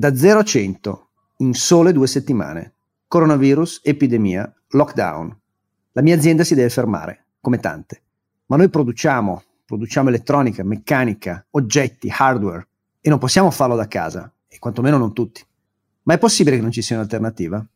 Da 0 a 100 in sole due settimane. Coronavirus, epidemia, lockdown. La mia azienda si deve fermare, come tante. Ma noi produciamo, produciamo elettronica, meccanica, oggetti, hardware e non possiamo farlo da casa, e quantomeno non tutti. Ma è possibile che non ci sia un'alternativa?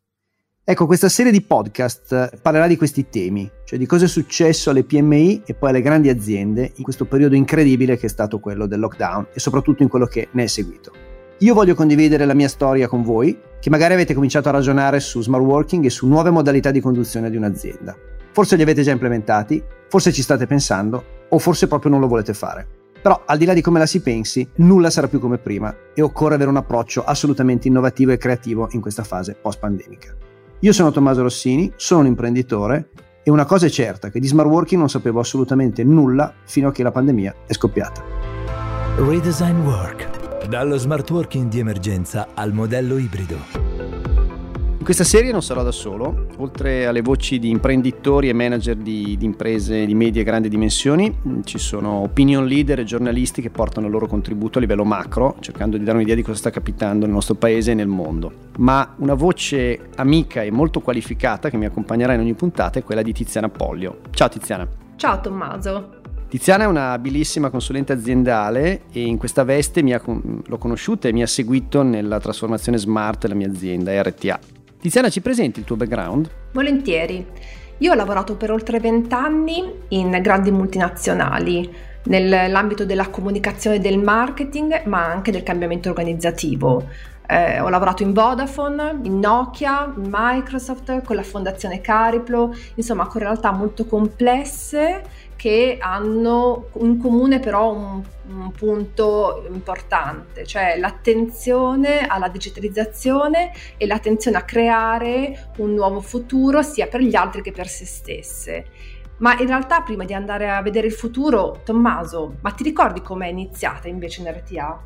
Ecco, questa serie di podcast parlerà di questi temi, cioè di cosa è successo alle PMI e poi alle grandi aziende in questo periodo incredibile che è stato quello del lockdown e soprattutto in quello che ne è seguito. Io voglio condividere la mia storia con voi, che magari avete cominciato a ragionare su smart working e su nuove modalità di conduzione di un'azienda. Forse li avete già implementati, forse ci state pensando o forse proprio non lo volete fare. Però al di là di come la si pensi, nulla sarà più come prima e occorre avere un approccio assolutamente innovativo e creativo in questa fase post-pandemica. Io sono Tommaso Rossini, sono un imprenditore e una cosa è certa, che di smart working non sapevo assolutamente nulla fino a che la pandemia è scoppiata. Redesign Work. Dallo smart working di emergenza al modello ibrido. In questa serie non sarò da solo, oltre alle voci di imprenditori e manager di, di, imprese di medie e grandi dimensioni, mm, ci sono opinion leader e giornalisti che portano il loro contributo a livello macro, cercando di dare un'idea di cosa sta capitando nel nostro paese e nel mondo. Ma una voce amica e molto qualificata che mi accompagnerà in ogni puntata è quella di Tiziana Pollio. Ciao Tiziana. Ciao Tommaso. Tiziana è una abilissima consulente aziendale e in questa veste ha, l'ho conosciuta e mi ha seguito nella trasformazione smart della mia azienda, RTA. Tiziana, ci presenti il tuo background? Volentieri. Io ho lavorato per oltre vent'anni in grandi multinazionali nell'ambito della comunicazione e del marketing, ma anche del cambiamento organizzativo. Eh, ho lavorato in Vodafone, in Nokia, in Microsoft, con la fondazione Cariplo, insomma con realtà molto complesse che hanno in comune però un, un, punto importante, cioè l'attenzione alla digitalizzazione e l'attenzione a creare un nuovo futuro sia per gli altri che per se stesse. Ma in realtà prima di andare a vedere il futuro, Tommaso, ma ti ricordi com'è iniziata invece in RTA?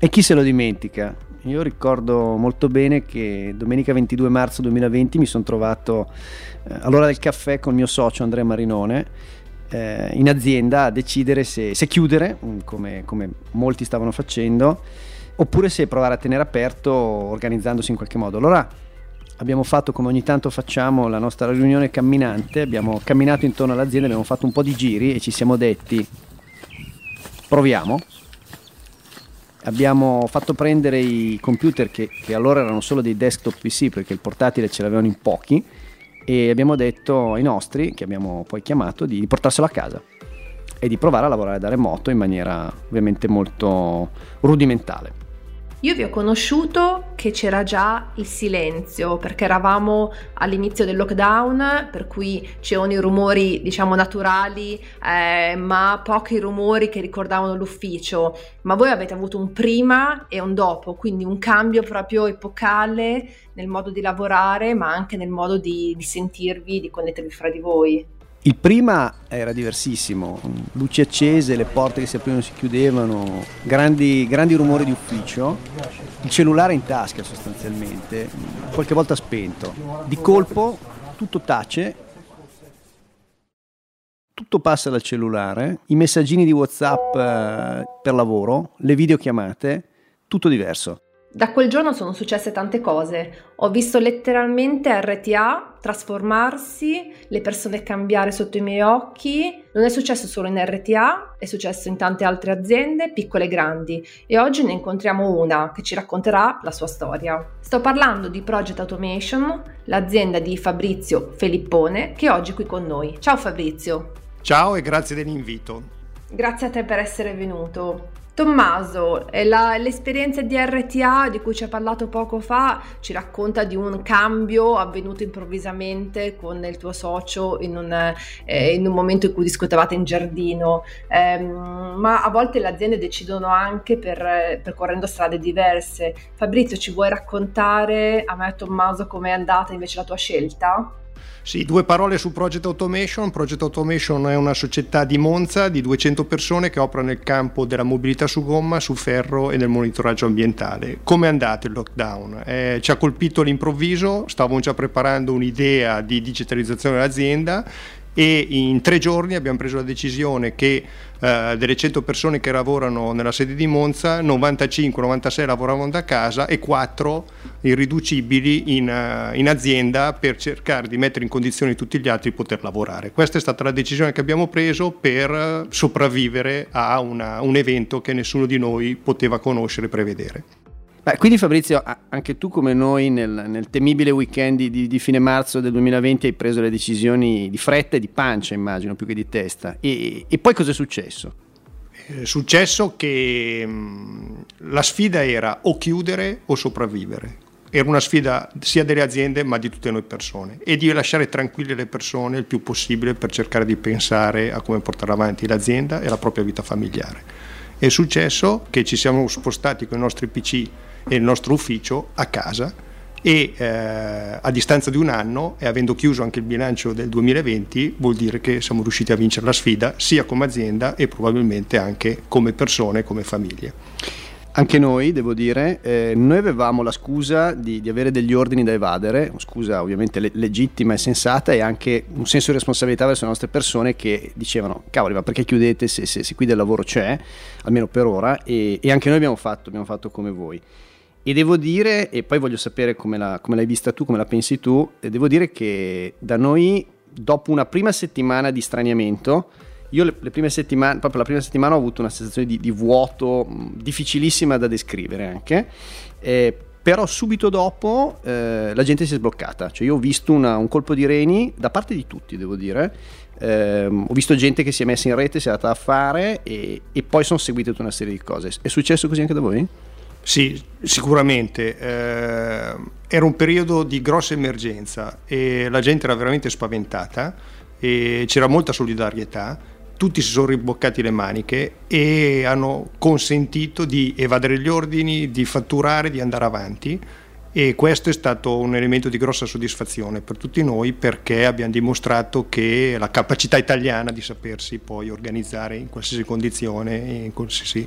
E chi se lo dimentica? Io ricordo molto bene che domenica 22 marzo 2020 mi sono trovato eh, all'ora del caffè con il mio socio Andrea Marinone eh, in azienda a decidere se, se chiudere, mm, come, come, molti stavano facendo, oppure se provare a tenere aperto organizzandosi in qualche modo. Allora abbiamo fatto come ogni tanto facciamo la nostra riunione camminante, abbiamo camminato intorno all'azienda, abbiamo fatto un po' di giri e ci siamo detti proviamo. Abbiamo fatto prendere i computer che, che allora erano solo dei desktop PC perché il portatile ce l'avevano in pochi e abbiamo detto ai nostri, che abbiamo poi chiamato, di portarselo a casa e di provare a lavorare da remoto in maniera ovviamente molto rudimentale. Io vi ho conosciuto che c'era già il silenzio perché eravamo all'inizio del lockdown, per cui c'erano i rumori diciamo naturali, eh, ma pochi rumori che ricordavano l'ufficio. Ma voi avete avuto un prima e un dopo, quindi un cambio proprio epocale nel modo di lavorare, ma anche nel modo di, di sentirvi, di connettervi fra di voi. Il prima era diversissimo, luci accese, le porte che si aprivano e si chiudevano, grandi, grandi rumori di ufficio, il cellulare in tasca sostanzialmente, qualche volta spento. Di colpo tutto tace, tutto passa dal cellulare, i messaggini di WhatsApp eh, per lavoro, le videochiamate, tutto diverso. Da quel giorno sono successe tante cose. Ho visto letteralmente RTA trasformarsi, le persone cambiare sotto i miei occhi. Non è successo solo in RTA, è successo in tante altre aziende, piccole e grandi. E oggi ne incontriamo una che ci racconterà la sua storia. Sto parlando di Project Automation, l'azienda di Fabrizio Felippone, che è oggi qui con noi. Ciao Fabrizio. Ciao e grazie dell'invito. Grazie a te per essere venuto. Tommaso, la, l'esperienza di RTA di cui ci ha parlato poco fa ci racconta di un cambio avvenuto improvvisamente con il tuo socio in un, eh, in un momento in cui discutevate in giardino, eh, ma a volte le aziende decidono anche per, percorrendo strade diverse. Fabrizio, ci vuoi raccontare a me e a Tommaso com'è andata invece la tua scelta? Sì, due parole su Project Automation. Project Automation è una società di Monza di 200 persone che opera nel campo della mobilità su gomma, su ferro e nel monitoraggio ambientale. Come è andato il lockdown? Eh, ci ha colpito all'improvviso, stavamo già preparando un'idea di digitalizzazione dell'azienda e in tre giorni abbiamo preso la decisione che eh, delle 100 persone che lavorano nella sede di Monza, 95-96 lavoravano da casa e 4 irriducibili in, uh, in, azienda per cercare di mettere in condizione tutti gli altri di poter lavorare. Questa è stata la decisione che abbiamo preso per sopravvivere a una, un evento che nessuno di noi poteva conoscere e prevedere. Beh, quindi Fabrizio, anche tu come noi nel, nel temibile weekend di, di, fine marzo del 2020 hai preso le decisioni di fretta e di pancia, immagino, più che di testa. E, e poi cosa è successo? È successo che mh, mm, la sfida era o chiudere o sopravvivere. Era una sfida sia delle aziende ma di tutte noi persone e di lasciare tranquille le persone il più possibile per cercare di pensare a come portare avanti l'azienda e la propria vita familiare. È successo che ci siamo spostati con i nostri PC il nostro ufficio a casa e eh, a distanza di un anno e avendo chiuso anche il bilancio del 2020 vuol dire che siamo riusciti a vincere la sfida sia come azienda e probabilmente anche come persone, come famiglie. Anche noi, devo dire, eh, noi avevamo la scusa di, di, avere degli ordini da evadere, scusa ovviamente le, legittima e sensata e anche un senso di responsabilità verso le nostre persone che dicevano cavoli ma perché chiudete se, se, se qui del lavoro c'è, almeno per ora, e, e anche noi abbiamo fatto, abbiamo fatto come voi. E devo dire, e poi voglio sapere come, la, come l'hai vista tu, come la pensi tu, devo dire che da noi, dopo una prima settimana di straniamento, io le, le prime settimane, proprio la prima settimana ho avuto una sensazione di, di vuoto difficilissima da descrivere anche, eh, però subito dopo eh, la gente si è sbloccata, cioè io ho visto una, un colpo di reni da parte di tutti, devo dire, eh, ho visto gente che si è messa in rete, si è andata a fare e, e poi sono seguite tutta una serie di cose. È successo così anche da voi? Sì, sicuramente. Eh, era un periodo di grossa emergenza e la gente era veramente spaventata e c'era molta solidarietà. Tutti si sono riboccati le maniche e hanno consentito di evadere gli ordini, di fatturare, di andare avanti e questo è stato un elemento di grossa soddisfazione per tutti noi perché abbiamo dimostrato che la capacità italiana di sapersi poi organizzare in qualsiasi condizione e qualsiasi,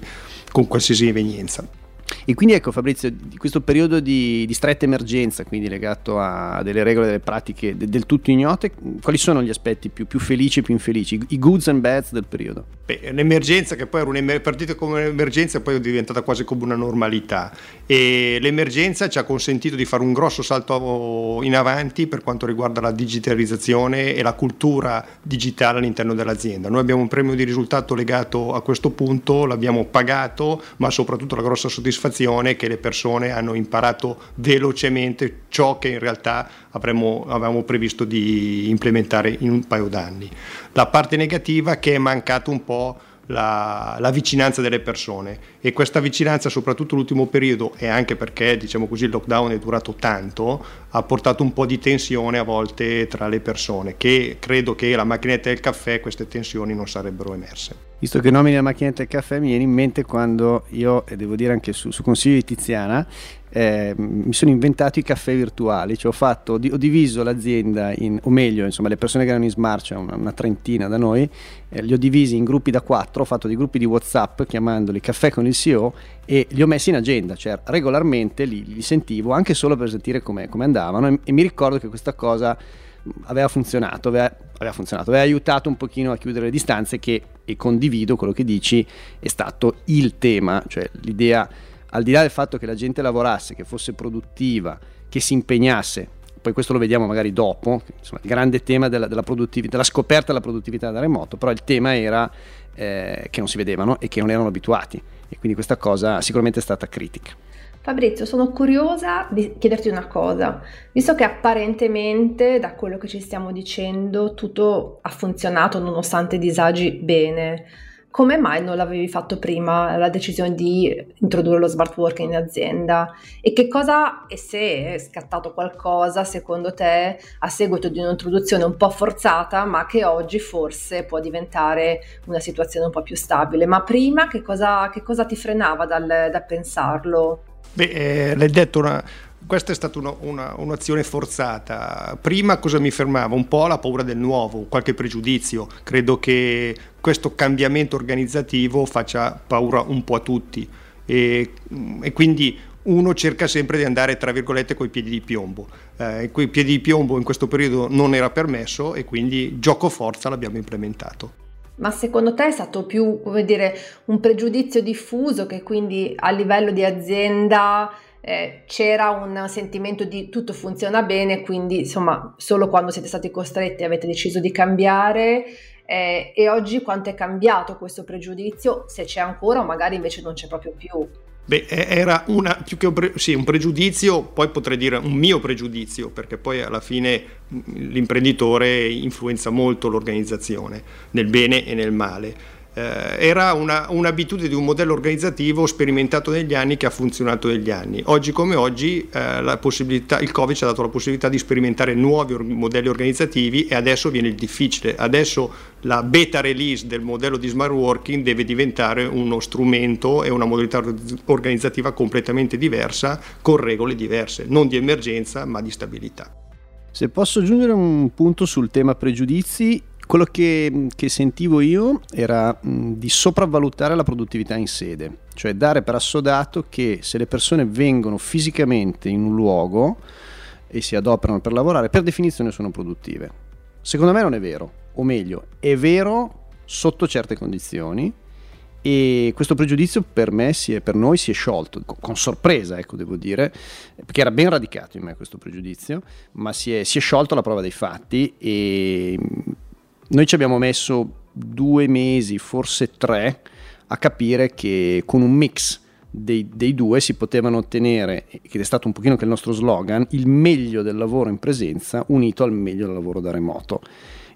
con qualsiasi evenienza. E quindi ecco Fabrizio, questo periodo di, di, stretta emergenza, quindi legato a delle regole, delle pratiche de, del tutto ignote, quali sono gli aspetti più, più felici e più infelici, i goods and bads del periodo? Beh, l'emergenza che poi era partita come un'emergenza e poi è diventata quasi come una normalità e l'emergenza ci ha consentito di fare un grosso salto in avanti per quanto riguarda la digitalizzazione e la cultura digitale all'interno dell'azienda. Noi abbiamo un premio di risultato legato a questo punto, l'abbiamo pagato, ma soprattutto la grossa soddisfazione soddisfazione che le persone hanno imparato velocemente ciò che in realtà avremmo, avevamo previsto di implementare in un paio d'anni. La parte negativa che è mancato un po' la, la, vicinanza delle persone e questa vicinanza soprattutto l'ultimo periodo e anche perché diciamo così il lockdown è durato tanto ha portato un po' di tensione a volte tra le persone che credo che la macchinetta del caffè queste tensioni non sarebbero emerse. Visto che nomini la macchinetta del caffè mi viene in mente quando io, e devo dire anche su, su consiglio di Tiziana, eh, mi sono inventato i caffè virtuali, cioè ho, fatto, ho diviso l'azienda, in, o meglio, insomma, le persone che erano in smart, cioè una, una trentina da noi, eh, li ho divisi in gruppi da quattro, ho fatto dei gruppi di WhatsApp chiamandoli caffè con il CEO e li ho messi in agenda, cioè regolarmente li, li sentivo anche solo per sentire come andavano e, e mi ricordo che questa cosa aveva funzionato, aveva, aveva, funzionato, aveva aiutato un pochino a chiudere le distanze che, e condivido quello che dici, è stato il tema, cioè l'idea, al di là del fatto che la gente lavorasse, che fosse produttiva, che si impegnasse, poi questo lo vediamo magari dopo, insomma, il grande tema della, della, della scoperta della produttività da remoto, però il tema era eh, che non si vedevano e che non erano abituati e quindi questa cosa sicuramente è stata critica. Fabrizio, sono curiosa di chiederti una cosa, visto che apparentemente da quello che ci stiamo dicendo tutto ha funzionato nonostante i disagi bene, come mai non l'avevi fatto prima la decisione di introdurre lo smart working in azienda? E che cosa, e se è scattato qualcosa secondo te a seguito di un'introduzione un po' forzata, ma che oggi forse può diventare una situazione un po' più stabile? Ma prima che cosa, che cosa ti frenava dal, da pensarlo? Beh, eh, l'hai detto una, questa è stata una, una, un'azione forzata. Prima cosa mi fermava? Un po' la paura del nuovo, qualche pregiudizio. Credo che questo cambiamento organizzativo faccia paura un po' a tutti. E, e quindi uno cerca sempre di andare tra virgolette coi piedi di piombo. Eh, quei piedi di piombo in questo periodo non era permesso e quindi gioco forza l'abbiamo implementato. Ma secondo te è stato più, come dire, un pregiudizio diffuso che quindi a livello di azienda eh, c'era un sentimento di tutto funziona bene, quindi insomma solo quando siete stati costretti avete deciso di cambiare eh, e oggi quanto è cambiato questo pregiudizio, se c'è ancora o magari invece non c'è proprio più? Beh, era una, più che un, pre, sì, un pregiudizio, poi potrei dire un mio pregiudizio, perché poi alla fine l'imprenditore influenza molto l'organizzazione, nel bene e nel male era una, un'abitudine di un modello organizzativo sperimentato negli anni che ha funzionato negli anni. Oggi come oggi eh, il Covid ci ha dato la possibilità di sperimentare nuovi or- modelli organizzativi e adesso viene il difficile. Adesso la beta release del modello di smart working deve diventare uno strumento e una modalità organizzativa completamente diversa con regole diverse, non di emergenza ma di stabilità. Se posso aggiungere un punto sul tema pregiudizi, quello che, che sentivo io era mh, di sopravvalutare la produttività in sede, cioè dare per assodato che se le persone vengono fisicamente in un luogo e si adoperano per lavorare, per definizione sono produttive. Secondo me non è vero, o meglio, è vero sotto certe condizioni e questo pregiudizio per me è, per noi si è sciolto con sorpresa ecco devo dire perché era ben radicato in me questo pregiudizio ma si è, si è sciolto alla prova dei fatti e noi ci abbiamo messo due mesi, forse tre, a capire che con un mix dei, dei, due si potevano ottenere, ed è stato un pochino che il nostro slogan, il meglio del lavoro in presenza unito al meglio del lavoro da remoto.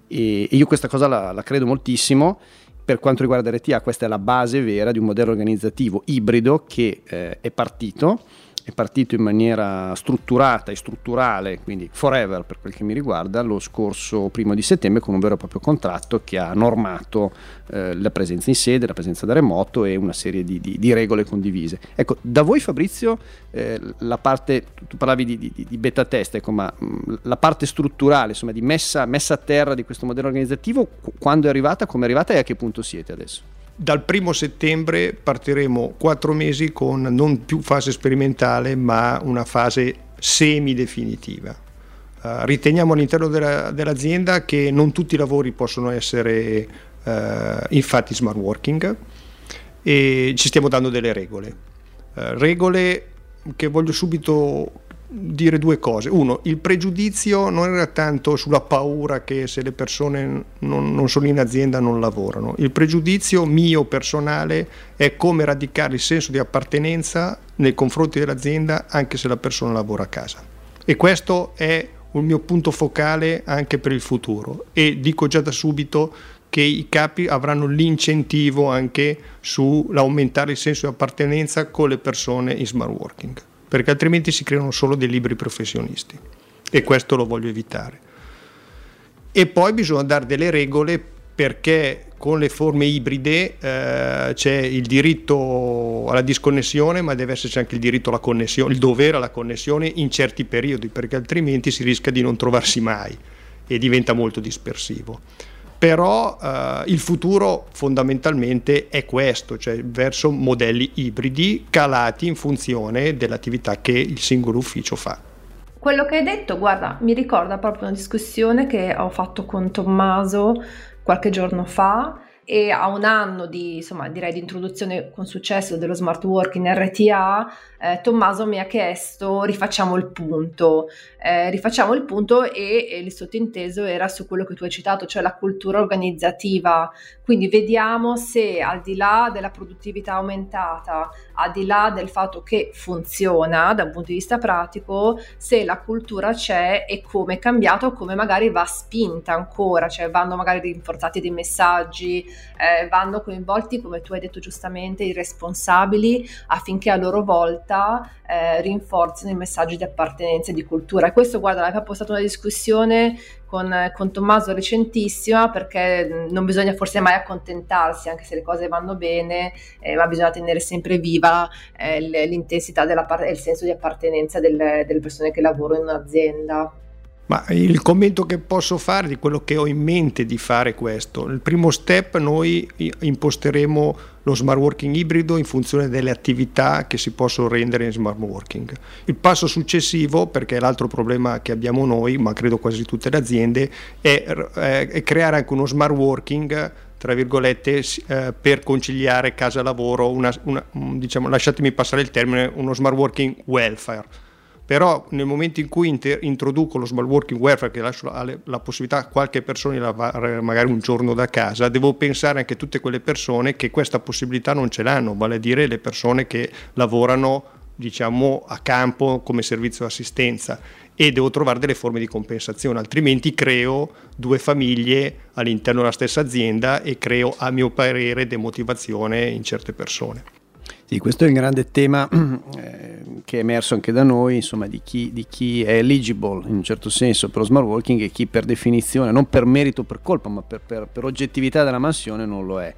E, e io questa cosa la, la, credo moltissimo. Per quanto riguarda RTA, questa è la base vera di un modello organizzativo ibrido che eh, è partito è partito in maniera strutturata e strutturale, quindi forever per quel che mi riguarda, lo scorso primo di settembre con un vero e proprio contratto che ha normato eh, la presenza in sede, la presenza da remoto e una serie di, di, di regole condivise. Ecco, da voi Fabrizio, eh, la parte, tu parlavi di, di beta test, ecco, ma mh, mm, la parte strutturale, insomma, di messa, messa a terra di questo modello organizzativo, quando è arrivata, come è arrivata e a che punto siete adesso? Dal primo settembre partiremo quattro mesi con non più fase sperimentale ma una fase semi-definitiva. Uh, riteniamo all'interno della, dell'azienda che non tutti i lavori possono essere uh, infatti smart working e ci stiamo dando delle regole. Uh, regole che voglio subito dire due cose. Uno, il pregiudizio non era tanto sulla paura che se le persone non, non, sono in azienda non lavorano. Il pregiudizio mio personale è come radicare il senso di appartenenza nei confronti dell'azienda anche se la persona lavora a casa. E questo è un mio punto focale anche per il futuro. E dico già da subito che i capi avranno l'incentivo anche sull'aumentare il senso di appartenenza con le persone in smart working perché altrimenti si creano solo dei libri professionisti e questo lo voglio evitare. E poi bisogna dare delle regole perché con le forme ibride eh, c'è il diritto alla disconnessione, ma deve esserci anche il diritto alla connessione, il dovere alla connessione in certi periodi, perché altrimenti si rischia di non trovarsi mai e diventa molto dispersivo però eh, il futuro fondamentalmente è questo, cioè verso modelli ibridi calati in funzione dell'attività che il singolo ufficio fa. Quello che hai detto, guarda, mi ricorda proprio una discussione che ho fatto con Tommaso qualche giorno fa e a un anno di, insomma, direi di introduzione con successo dello smart working in RTA, eh, Tommaso mi ha chiesto rifacciamo il punto, eh, rifacciamo il punto e, e il sottinteso era su quello che tu hai citato, cioè la cultura organizzativa, quindi vediamo se al di là della produttività aumentata, al di là del fatto che funziona da un punto di vista pratico, se la cultura c'è e come è cambiato, come magari va spinta ancora, cioè vanno magari rinforzati dei messaggi, eh, vanno coinvolti, come tu hai detto giustamente, i responsabili affinché a loro volta eh, rinforzino i messaggi di appartenenza e di cultura. E questo, guarda, aveva postato una discussione con, con, Tommaso recentissima perché non bisogna forse mai accontentarsi anche se le cose vanno bene eh, ma bisogna tenere sempre viva eh, l'intensità e il senso di appartenenza del, delle persone che lavorano in un'azienda. Ma il commento che posso fare di quello che ho in mente di fare questo, il primo step noi imposteremo lo smart working ibrido in funzione delle attività che si possono rendere in smart working. Il passo successivo, perché è l'altro problema che abbiamo noi, ma credo quasi tutte le aziende, è, è, creare anche uno smart working tra virgolette, eh, per conciliare casa-lavoro, una, una, diciamo, lasciatemi passare il termine, uno smart working welfare però nel momento in cui inter- introduco lo smart working welfare che lascio la, la possibilità a qualche persona di lavorare magari un giorno da casa, devo pensare anche a tutte quelle persone che questa possibilità non ce l'hanno, vale a dire le persone che lavorano diciamo a campo come servizio di assistenza e devo trovare delle forme di compensazione, altrimenti creo due famiglie all'interno della stessa azienda e creo a mio parere demotivazione in certe persone. Sì, questo è il grande tema eh, che è emerso anche da noi, insomma, di chi, di chi, è eligible in un certo senso per lo smart working e chi per definizione, non per merito o per colpa, ma per, per, per oggettività della mansione non lo è.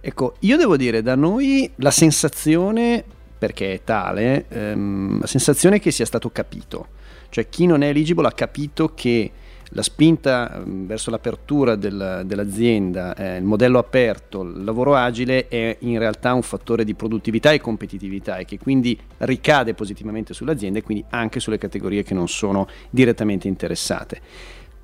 Ecco, io devo dire, da noi la sensazione, perché è tale, ehm, la sensazione è che sia stato capito. Cioè chi non è eligible ha capito che la spinta mm, verso l'apertura del, dell'azienda, eh, il modello aperto, il lavoro agile è in realtà un fattore di produttività e competitività e che quindi ricade positivamente sull'azienda e quindi anche sulle categorie che non sono direttamente interessate.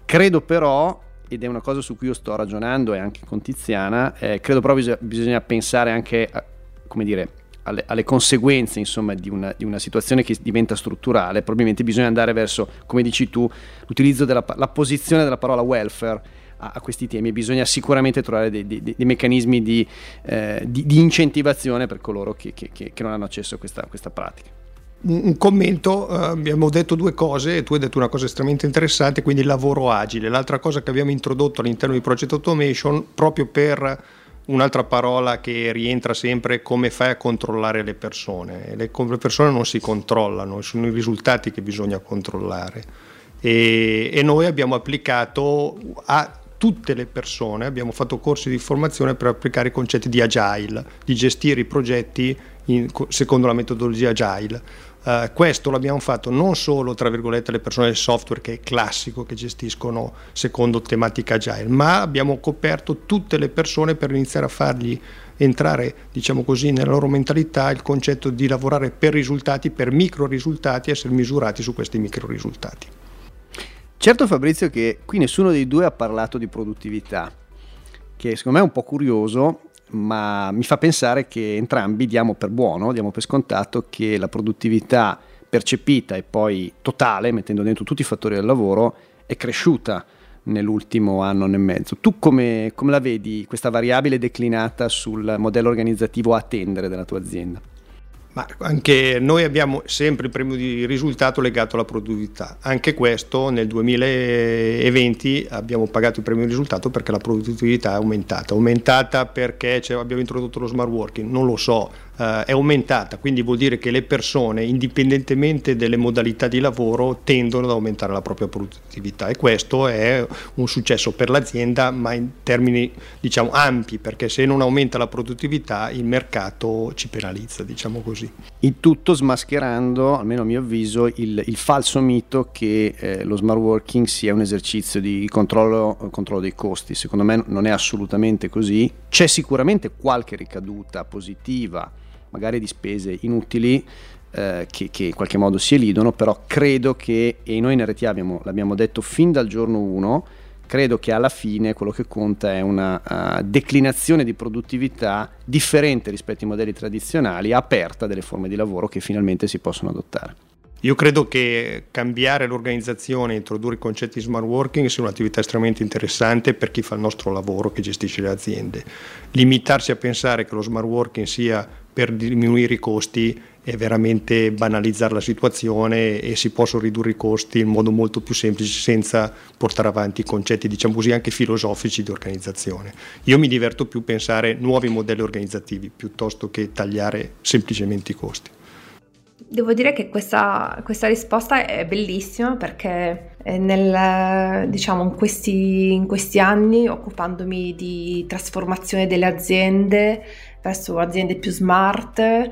Credo però, ed è una cosa su cui io sto ragionando e anche con Tiziana, eh, credo però bisogna, bisogna pensare anche a, come dire, alle, alle conseguenze insomma, di, una, di, una, situazione che diventa strutturale, probabilmente bisogna andare verso, come dici tu, l'utilizzo della la posizione della parola welfare a, a questi temi e bisogna sicuramente trovare dei, dei, dei meccanismi di, eh, di, di, incentivazione per coloro che, che, che, che non hanno accesso a questa, a questa pratica un commento, uh, abbiamo detto due cose, tu hai detto una cosa estremamente interessante, quindi il lavoro agile. L'altra cosa che abbiamo introdotto all'interno di Project Automation, proprio per un'altra parola che rientra sempre come fai a controllare le persone. Le, le persone non si controllano, sono i risultati che bisogna controllare. E, e noi abbiamo applicato a tutte le persone, abbiamo fatto corsi di formazione per applicare i concetti di agile, di gestire i progetti in, secondo la metodologia agile Uh, questo l'abbiamo fatto non solo tra virgolette le persone del software che è classico che gestiscono secondo tematica agile, ma abbiamo coperto tutte le persone per iniziare a fargli entrare, diciamo così, nella loro mentalità il concetto di lavorare per risultati, per micro risultati, essere misurati su questi micro risultati. Certo Fabrizio che qui nessuno dei due ha parlato di produttività, che secondo me è un po' curioso ma mi fa pensare che entrambi diamo per buono, diamo per scontato che la produttività percepita e poi totale, mettendo dentro tutti i fattori del lavoro, è cresciuta nell'ultimo anno e mezzo. Tu come, come la vedi questa variabile declinata sul modello organizzativo a attendere della tua azienda? Ma anche noi abbiamo sempre il premio di risultato legato alla produttività. Anche questo nel 2020 abbiamo pagato il premio di risultato perché la produttività è aumentata. Aumentata perché abbiamo introdotto lo smart working? Non lo so, eh, è aumentata, quindi vuol dire che le persone, indipendentemente dalle modalità di lavoro, tendono ad aumentare la propria produttività e questo è un successo per l'azienda, ma in termini diciamo ampi, perché se non aumenta la produttività il mercato ci penalizza, diciamo così. Il tutto smascherando, almeno a mio avviso, il, il falso mito che eh, lo smart working sia un esercizio di controllo, controllo dei costi. Secondo me non è assolutamente così. C'è sicuramente qualche ricaduta positiva magari di spese inutili eh, che, che, in qualche modo si elidono, però credo che, e noi in RT abbiamo, l'abbiamo detto fin dal giorno 1, credo che alla fine quello che conta è una uh, declinazione di produttività differente rispetto ai modelli tradizionali, aperta delle forme di lavoro che finalmente si possono adottare. Io credo che cambiare l'organizzazione, introdurre i concetti di smart working sia un'attività estremamente interessante per chi fa il nostro lavoro, che gestisce le aziende. Limitarsi a pensare che lo smart working sia per diminuire i costi è veramente banalizzare la situazione e si possono ridurre i costi in modo molto più semplice senza portare avanti concetti, diciamo così, anche filosofici di organizzazione. Io mi diverto più a pensare nuovi modelli organizzativi piuttosto che tagliare semplicemente i costi. Devo dire che questa, questa risposta è bellissima perché nel, diciamo, in, questi, in questi anni, occupandomi di trasformazione delle aziende verso aziende più smart, eh,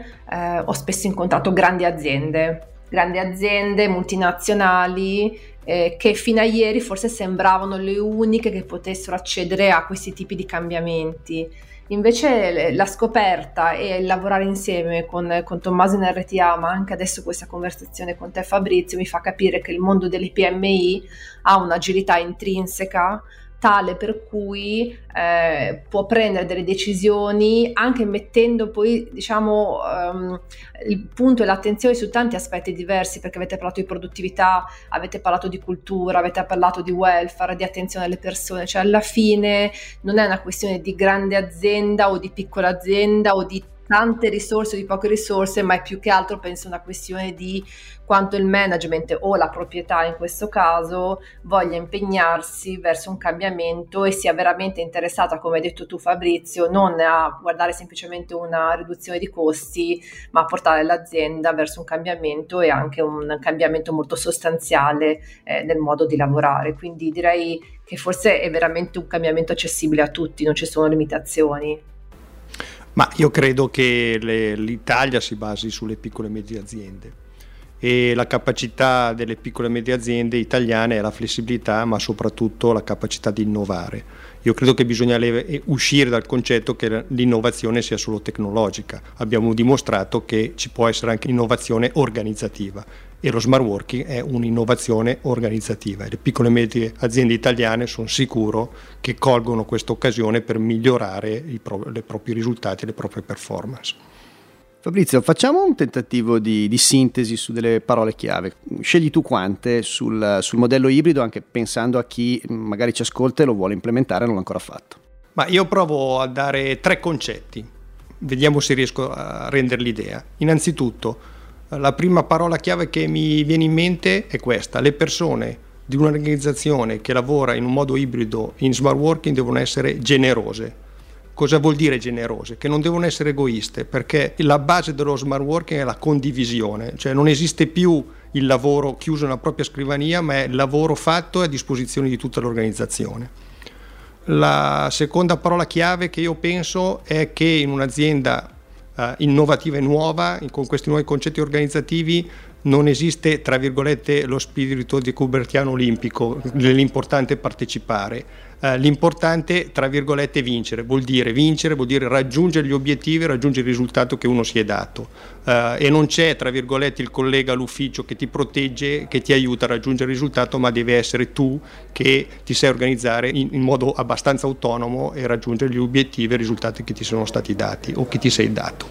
ho spesso incontrato grandi aziende, grandi aziende multinazionali eh, che fino a ieri forse sembravano le uniche che potessero accedere a questi tipi di cambiamenti Invece la scoperta e il lavorare insieme con, con Tommaso in RTA, ma anche adesso questa conversazione con te Fabrizio, mi fa capire che il mondo delle PMI ha un'agilità intrinseca tale per cui eh, può prendere delle decisioni anche mettendo poi diciamo um, il punto e l'attenzione su tanti aspetti diversi perché avete parlato di produttività, avete parlato di cultura, avete parlato di welfare, di attenzione alle persone, cioè alla fine non è una questione di grande azienda o di piccola azienda o di tante risorse o di poche risorse, ma è più che altro penso una questione di quanto il management o la proprietà in questo caso voglia impegnarsi verso un cambiamento e sia veramente interessata, come hai detto tu Fabrizio, non a guardare semplicemente una riduzione di costi, ma a portare l'azienda verso un cambiamento e anche un cambiamento molto sostanziale eh, nel modo di lavorare. Quindi direi che forse è veramente un cambiamento accessibile a tutti, non ci sono limitazioni. Ma io credo che le, l'Italia si basi sulle piccole e medie aziende e la capacità delle piccole e medie aziende italiane è la flessibilità ma soprattutto la capacità di innovare. Io credo che bisogna le- uscire dal concetto che l'innovazione sia solo tecnologica. Abbiamo dimostrato che ci può essere anche innovazione organizzativa e lo smart working è un'innovazione organizzativa le piccole e medie aziende italiane sono sicuro che colgono questa occasione per migliorare pro- i propri risultati e le proprie performance. Fabrizio, facciamo un tentativo di, di, sintesi su delle parole chiave. Scegli tu quante sul, sul, modello ibrido, anche pensando a chi magari ci ascolta e lo vuole implementare e non l'ha ancora fatto. Ma io provo a dare tre concetti, vediamo se riesco a rendere l'idea. Innanzitutto, la prima parola chiave che mi viene in mente è questa, le persone di un'organizzazione che lavora in un modo ibrido in smart working devono essere generose. Cosa vuol dire generose? Che non devono essere egoiste, perché la base dello smart working è la condivisione, cioè non esiste più il lavoro chiuso nella propria scrivania, ma è il lavoro fatto a disposizione di tutta l'organizzazione. La seconda parola chiave che io penso è che in un'azienda uh, innovativa e nuova, con questi nuovi concetti organizzativi non esiste, tra virgolette, lo spirito di Kubertiano olimpico, l'importante è partecipare. Uh, l'importante, tra virgolette, è vincere, vuol dire vincere, vuol dire raggiungere gli obiettivi, raggiungere il risultato che uno si è dato. Uh, e non c'è, tra virgolette, il collega all'ufficio che ti protegge, che ti aiuta a raggiungere il risultato, ma deve essere tu che ti sai organizzare in, in modo abbastanza autonomo e raggiungere gli obiettivi e i risultati che ti sono stati dati o che ti sei dato.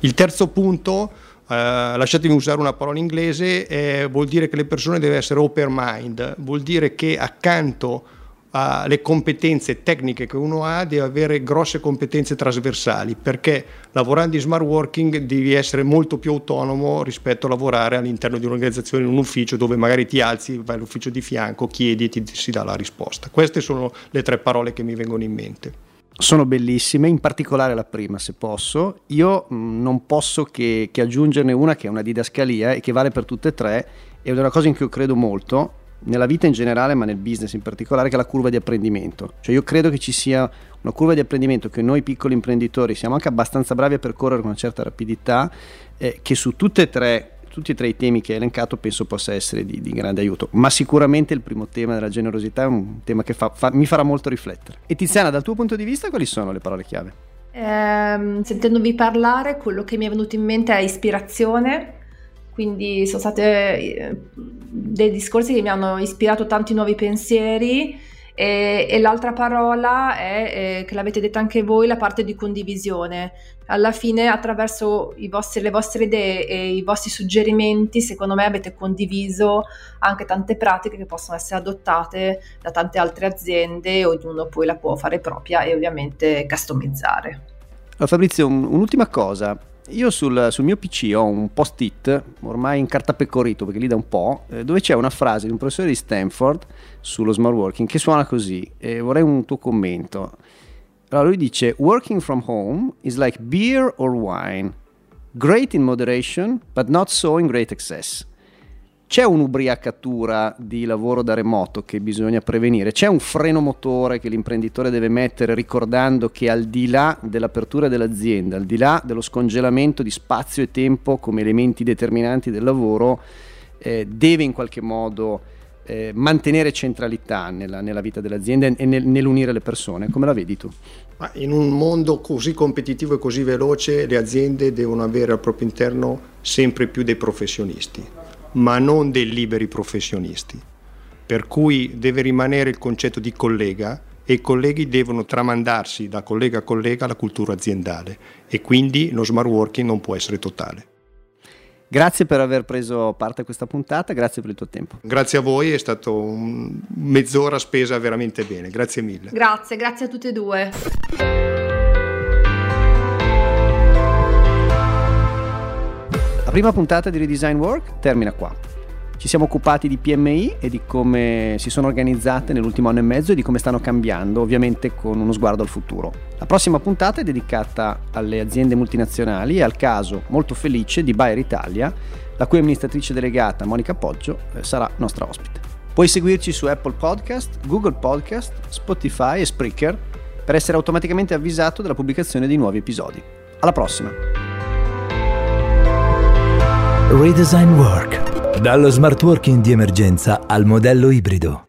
Il terzo punto lasciatemi usare una parola inglese, eh, vuol dire che le persone devono essere open mind, vuol dire che accanto alle competenze tecniche che uno ha deve avere grosse competenze trasversali perché lavorando in smart working devi essere molto più autonomo rispetto a lavorare all'interno di un'organizzazione in un ufficio dove magari ti alzi, vai all'ufficio di fianco, chiedi e ti si dà la risposta. Queste sono le tre parole che mi vengono in mente sono bellissime, in particolare la prima se posso. Io mm, non posso che, che, aggiungerne una che è una didascalia e che vale per tutte e tre, ed è una cosa in cui io credo molto, nella vita in generale ma nel business in particolare, che è la curva di apprendimento. Cioè io credo che ci sia una curva di apprendimento che noi piccoli imprenditori siamo anche abbastanza bravi a percorrere con una certa rapidità, eh, che su tutte e tre tutti e tre i temi che hai elencato penso possa essere di, di, grande aiuto, ma sicuramente il primo tema della generosità è un tema che fa, fa, mi farà molto riflettere. E Tiziana, dal tuo punto di vista quali sono le parole chiave? Eh, sentendovi parlare, quello che mi è venuto in mente è ispirazione, quindi sono stati eh, dei discorsi che mi hanno ispirato tanti nuovi pensieri e, e l'altra parola è, eh, che l'avete detta anche voi, la parte di condivisione. Alla fine, attraverso vostri, le vostre idee e i vostri suggerimenti, secondo me avete condiviso anche tante pratiche che possono essere adottate da tante altre aziende, ognuno poi la può fare propria e ovviamente customizzare. Fabrizio, un, un'ultima cosa. Io sul, sul, mio PC ho un post-it, ormai in carta pecorito perché lì da un po', eh, dove c'è una frase di un professore di Stanford sullo smart working che suona così e vorrei un tuo commento. Allora lui dice: Working from home is like beer or wine, great in moderation, but not so in great excess. C'è un'ubriacatura di lavoro da remoto che bisogna prevenire, c'è un freno motore che l'imprenditore deve mettere ricordando che al di là dell'apertura dell'azienda, al di là dello scongelamento di spazio e tempo come elementi determinanti del lavoro, eh, deve in qualche modo eh, mantenere centralità nella, nella, vita dell'azienda e nel, nell'unire le persone. Come la vedi tu? Ma in un mondo così competitivo e così veloce le aziende devono avere al proprio interno sempre più dei professionisti, ma non dei liberi professionisti. Per cui deve rimanere il concetto di collega e i colleghi devono tramandarsi da collega a collega la cultura aziendale e quindi lo smart working non può essere totale. Grazie per aver preso parte a questa puntata, grazie per il tuo tempo. Grazie a voi, è stata un mezz'ora spesa veramente bene, grazie mille. Grazie, grazie a tutte e due. Prima puntata di Redesign Work termina qua. Ci siamo occupati di PMI e di come si sono organizzate nell'ultimo anno e mezzo e di come stanno cambiando, ovviamente con uno sguardo al futuro. La prossima puntata è dedicata alle aziende multinazionali e al caso molto felice di Bayer Italia, la cui amministratrice delegata Monica Poggio eh, sarà nostra ospite. Puoi seguirci su Apple Podcast, Google Podcast, Spotify e Spreaker per essere automaticamente avvisato della pubblicazione di nuovi episodi. Alla prossima! Redesign Work dallo smart working di emergenza al modello ibrido.